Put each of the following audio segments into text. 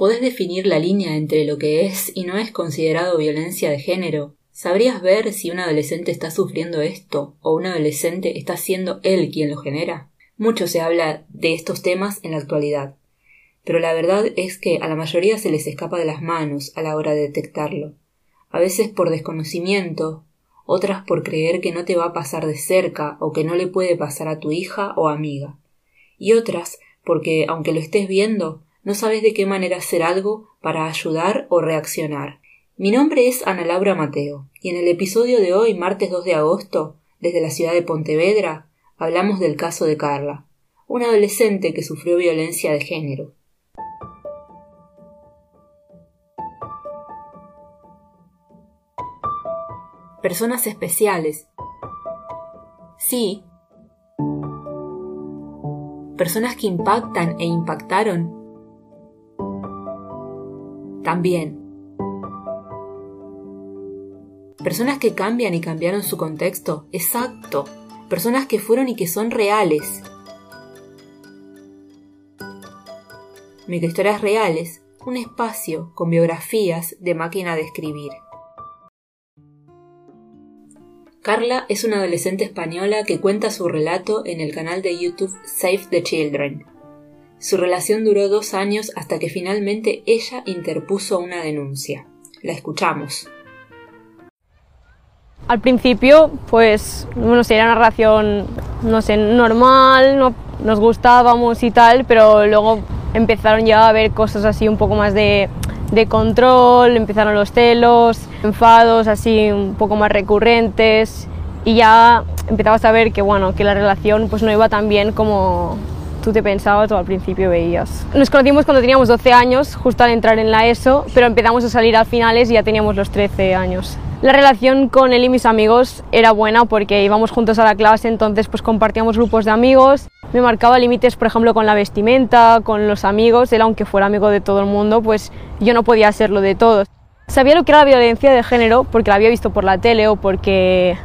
¿Podés definir la línea entre lo que es y no es considerado violencia de género? ¿Sabrías ver si un adolescente está sufriendo esto o un adolescente está siendo él quien lo genera? Mucho se habla de estos temas en la actualidad, pero la verdad es que a la mayoría se les escapa de las manos a la hora de detectarlo, a veces por desconocimiento, otras por creer que no te va a pasar de cerca o que no le puede pasar a tu hija o amiga, y otras porque, aunque lo estés viendo, no sabes de qué manera hacer algo para ayudar o reaccionar. Mi nombre es Ana Laura Mateo, y en el episodio de hoy, martes 2 de agosto, desde la ciudad de Pontevedra, hablamos del caso de Carla, una adolescente que sufrió violencia de género. Personas especiales. Sí. Personas que impactan e impactaron. También. Personas que cambian y cambiaron su contexto. Exacto. Personas que fueron y que son reales. Microhistorias reales, un espacio con biografías de máquina de escribir. Carla es una adolescente española que cuenta su relato en el canal de YouTube Save the Children. Su relación duró dos años hasta que finalmente ella interpuso una denuncia. La escuchamos. Al principio, pues, no sé, era una relación, no sé, normal, no, nos gustábamos y tal, pero luego empezaron ya a haber cosas así un poco más de, de control, empezaron los celos, enfados así un poco más recurrentes y ya empezabas a ver que, bueno, que la relación pues no iba tan bien como, tú te pensabas o al principio veías. Nos conocimos cuando teníamos 12 años, justo al entrar en la ESO, pero empezamos a salir a finales y ya teníamos los 13 años. La relación con él y mis amigos era buena porque íbamos juntos a la clase, entonces pues compartíamos grupos de amigos. Me marcaba límites, por ejemplo, con la vestimenta, con los amigos. Él, aunque fuera amigo de todo el mundo, pues yo no podía serlo de todos. Sabía lo que era la violencia de género porque la había visto por la tele o porque,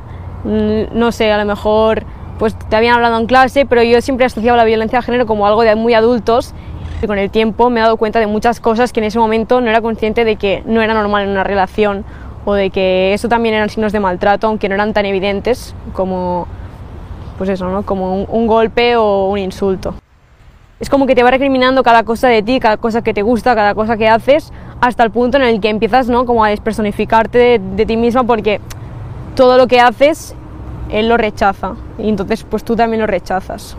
mm, no sé, a lo mejor pues te habían hablado en clase, pero yo siempre asociaba la violencia de género como algo de muy adultos y con el tiempo me he dado cuenta de muchas cosas que en ese momento no era consciente de que no era normal en una relación o de que eso también eran signos de maltrato, aunque no eran tan evidentes como, pues eso, ¿no? como un, golpe o un insulto. Es como que te va recriminando cada cosa de ti, cada cosa que te gusta, cada cosa que haces, hasta el punto en el que empiezas ¿no? como a despersonificarte de, de ti misma porque todo lo que haces él lo rechaza y entonces pues tú también lo rechazas.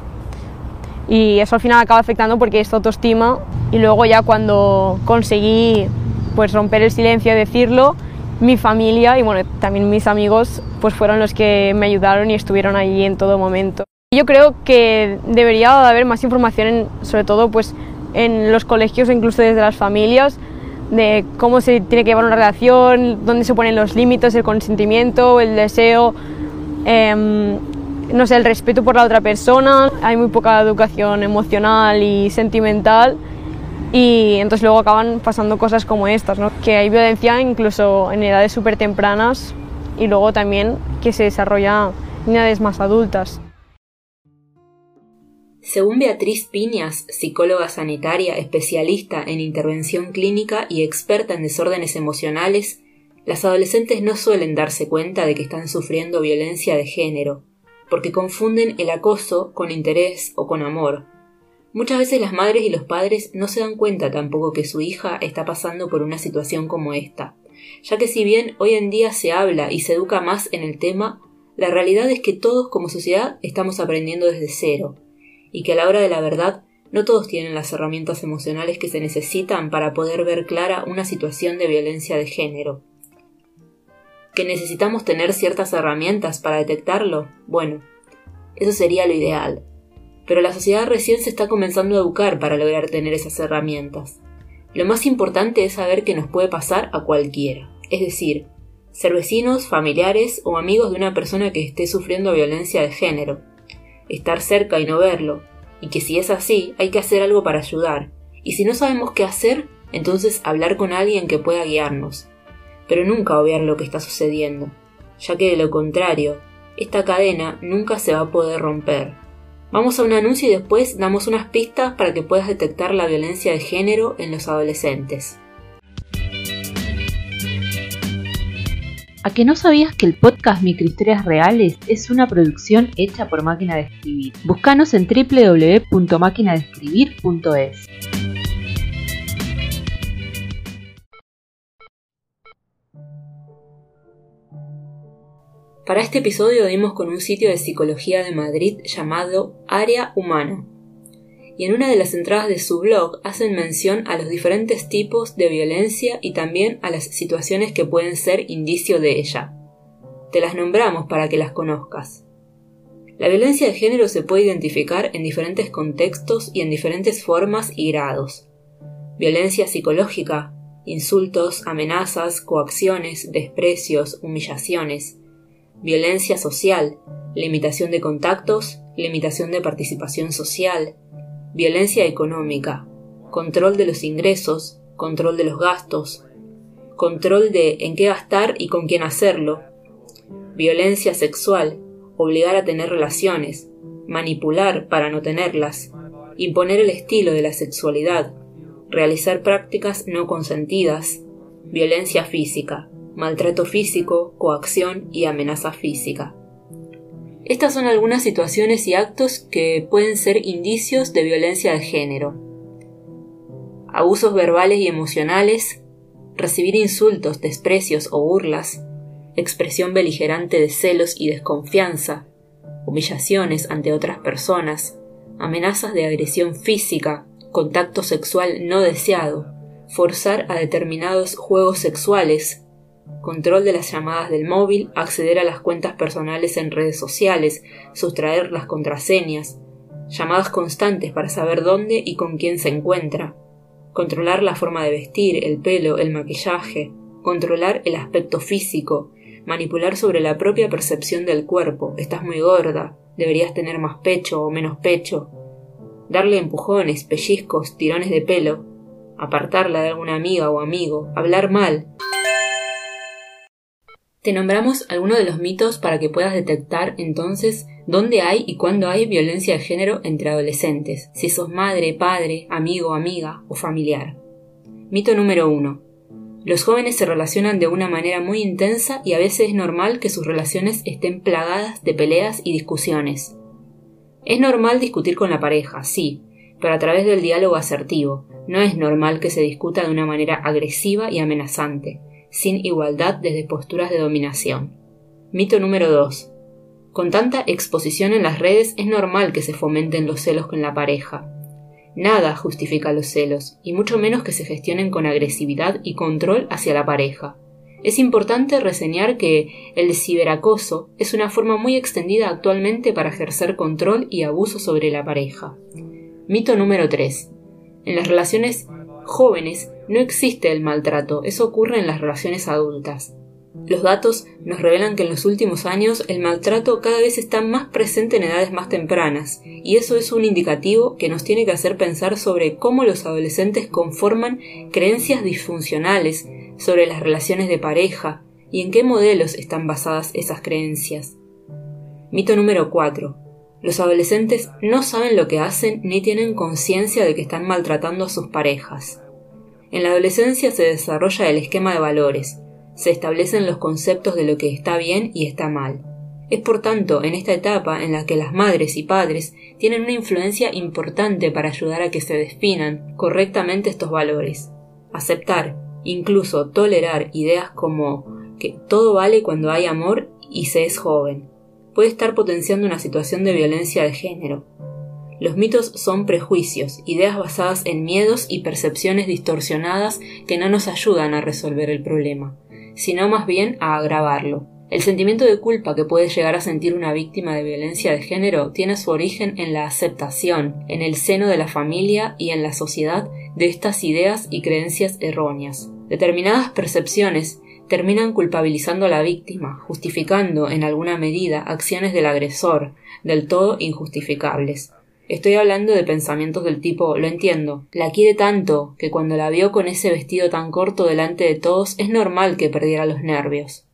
Y eso al final acaba afectando porque es autoestima y luego ya cuando conseguí pues romper el silencio y decirlo, mi familia y bueno, también mis amigos pues fueron los que me ayudaron y estuvieron allí en todo momento. Yo creo que debería haber más información, sobre todo pues en los colegios incluso desde las familias, de cómo se tiene que llevar una relación, dónde se ponen los límites, el consentimiento, el deseo, Em, no sé, el respeto por la otra persona, hay muy poca educación emocional y sentimental y entonces luego acaban pasando cosas como estas, ¿no? que hay violencia incluso en edades súper tempranas y luego también que se desarrolla en edades más adultas. Según Beatriz Piñas, psicóloga sanitaria, especialista en intervención clínica y experta en desórdenes emocionales, las adolescentes no suelen darse cuenta de que están sufriendo violencia de género, porque confunden el acoso con interés o con amor. Muchas veces las madres y los padres no se dan cuenta tampoco que su hija está pasando por una situación como esta, ya que si bien hoy en día se habla y se educa más en el tema, la realidad es que todos como sociedad estamos aprendiendo desde cero, y que a la hora de la verdad no todos tienen las herramientas emocionales que se necesitan para poder ver clara una situación de violencia de género que necesitamos tener ciertas herramientas para detectarlo, bueno, eso sería lo ideal. Pero la sociedad recién se está comenzando a educar para lograr tener esas herramientas. Lo más importante es saber que nos puede pasar a cualquiera, es decir, ser vecinos, familiares o amigos de una persona que esté sufriendo violencia de género, estar cerca y no verlo, y que si es así hay que hacer algo para ayudar, y si no sabemos qué hacer, entonces hablar con alguien que pueda guiarnos, pero nunca obviar lo que está sucediendo, ya que de lo contrario, esta cadena nunca se va a poder romper. Vamos a un anuncio y después damos unas pistas para que puedas detectar la violencia de género en los adolescentes. ¿A que no sabías que el podcast Microhistorias Reales es una producción hecha por Máquina de Escribir? Búscanos en www.maquinadescribir.es. Para este episodio dimos con un sitio de psicología de Madrid llamado Área Humana, y en una de las entradas de su blog hacen mención a los diferentes tipos de violencia y también a las situaciones que pueden ser indicio de ella. Te las nombramos para que las conozcas. La violencia de género se puede identificar en diferentes contextos y en diferentes formas y grados. Violencia psicológica, insultos, amenazas, coacciones, desprecios, humillaciones. Violencia social, limitación de contactos, limitación de participación social, violencia económica, control de los ingresos, control de los gastos, control de en qué gastar y con quién hacerlo, violencia sexual, obligar a tener relaciones, manipular para no tenerlas, imponer el estilo de la sexualidad, realizar prácticas no consentidas, violencia física, maltrato físico, coacción y amenaza física. Estas son algunas situaciones y actos que pueden ser indicios de violencia de género. Abusos verbales y emocionales, recibir insultos, desprecios o burlas, expresión beligerante de celos y desconfianza, humillaciones ante otras personas, amenazas de agresión física, contacto sexual no deseado, forzar a determinados juegos sexuales, control de las llamadas del móvil, acceder a las cuentas personales en redes sociales, sustraer las contraseñas, llamadas constantes para saber dónde y con quién se encuentra, controlar la forma de vestir, el pelo, el maquillaje, controlar el aspecto físico, manipular sobre la propia percepción del cuerpo, estás muy gorda, deberías tener más pecho o menos pecho, darle empujones, pellizcos, tirones de pelo, apartarla de alguna amiga o amigo, hablar mal, te nombramos algunos de los mitos para que puedas detectar entonces dónde hay y cuándo hay violencia de género entre adolescentes, si sos madre, padre, amigo, amiga o familiar. Mito número 1. Los jóvenes se relacionan de una manera muy intensa y a veces es normal que sus relaciones estén plagadas de peleas y discusiones. Es normal discutir con la pareja, sí, pero a través del diálogo asertivo. No es normal que se discuta de una manera agresiva y amenazante sin igualdad desde posturas de dominación. Mito número 2. Con tanta exposición en las redes es normal que se fomenten los celos con la pareja. Nada justifica los celos, y mucho menos que se gestionen con agresividad y control hacia la pareja. Es importante reseñar que el ciberacoso es una forma muy extendida actualmente para ejercer control y abuso sobre la pareja. Mito número 3. En las relaciones jóvenes no existe el maltrato, eso ocurre en las relaciones adultas. Los datos nos revelan que en los últimos años el maltrato cada vez está más presente en edades más tempranas, y eso es un indicativo que nos tiene que hacer pensar sobre cómo los adolescentes conforman creencias disfuncionales sobre las relaciones de pareja y en qué modelos están basadas esas creencias. Mito número 4. Los adolescentes no saben lo que hacen ni tienen conciencia de que están maltratando a sus parejas. En la adolescencia se desarrolla el esquema de valores, se establecen los conceptos de lo que está bien y está mal. Es por tanto en esta etapa en la que las madres y padres tienen una influencia importante para ayudar a que se definan correctamente estos valores. Aceptar, incluso tolerar ideas como que todo vale cuando hay amor y se es joven, puede estar potenciando una situación de violencia de género. Los mitos son prejuicios, ideas basadas en miedos y percepciones distorsionadas que no nos ayudan a resolver el problema, sino más bien a agravarlo. El sentimiento de culpa que puede llegar a sentir una víctima de violencia de género tiene su origen en la aceptación, en el seno de la familia y en la sociedad de estas ideas y creencias erróneas. Determinadas percepciones terminan culpabilizando a la víctima, justificando en alguna medida acciones del agresor, del todo injustificables. Estoy hablando de pensamientos del tipo lo entiendo, la quiere tanto que cuando la vio con ese vestido tan corto delante de todos es normal que perdiera los nervios.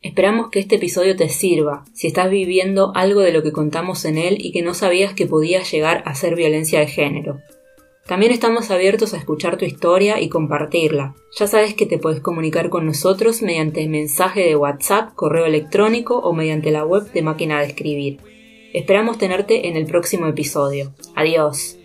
Esperamos que este episodio te sirva si estás viviendo algo de lo que contamos en él y que no sabías que podía llegar a ser violencia de género. También estamos abiertos a escuchar tu historia y compartirla. Ya sabes que te puedes comunicar con nosotros mediante mensaje de WhatsApp, correo electrónico o mediante la web de Máquina de Escribir. Esperamos tenerte en el próximo episodio. Adiós.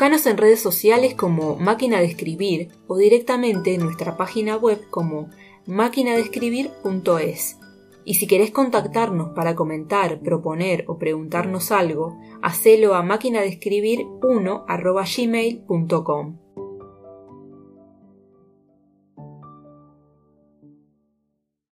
Búscanos en redes sociales como Máquina de Escribir o directamente en nuestra página web como máquinadescribir.es. Y si querés contactarnos para comentar, proponer o preguntarnos algo, hacelo a máquinadescribir1.gmail.com.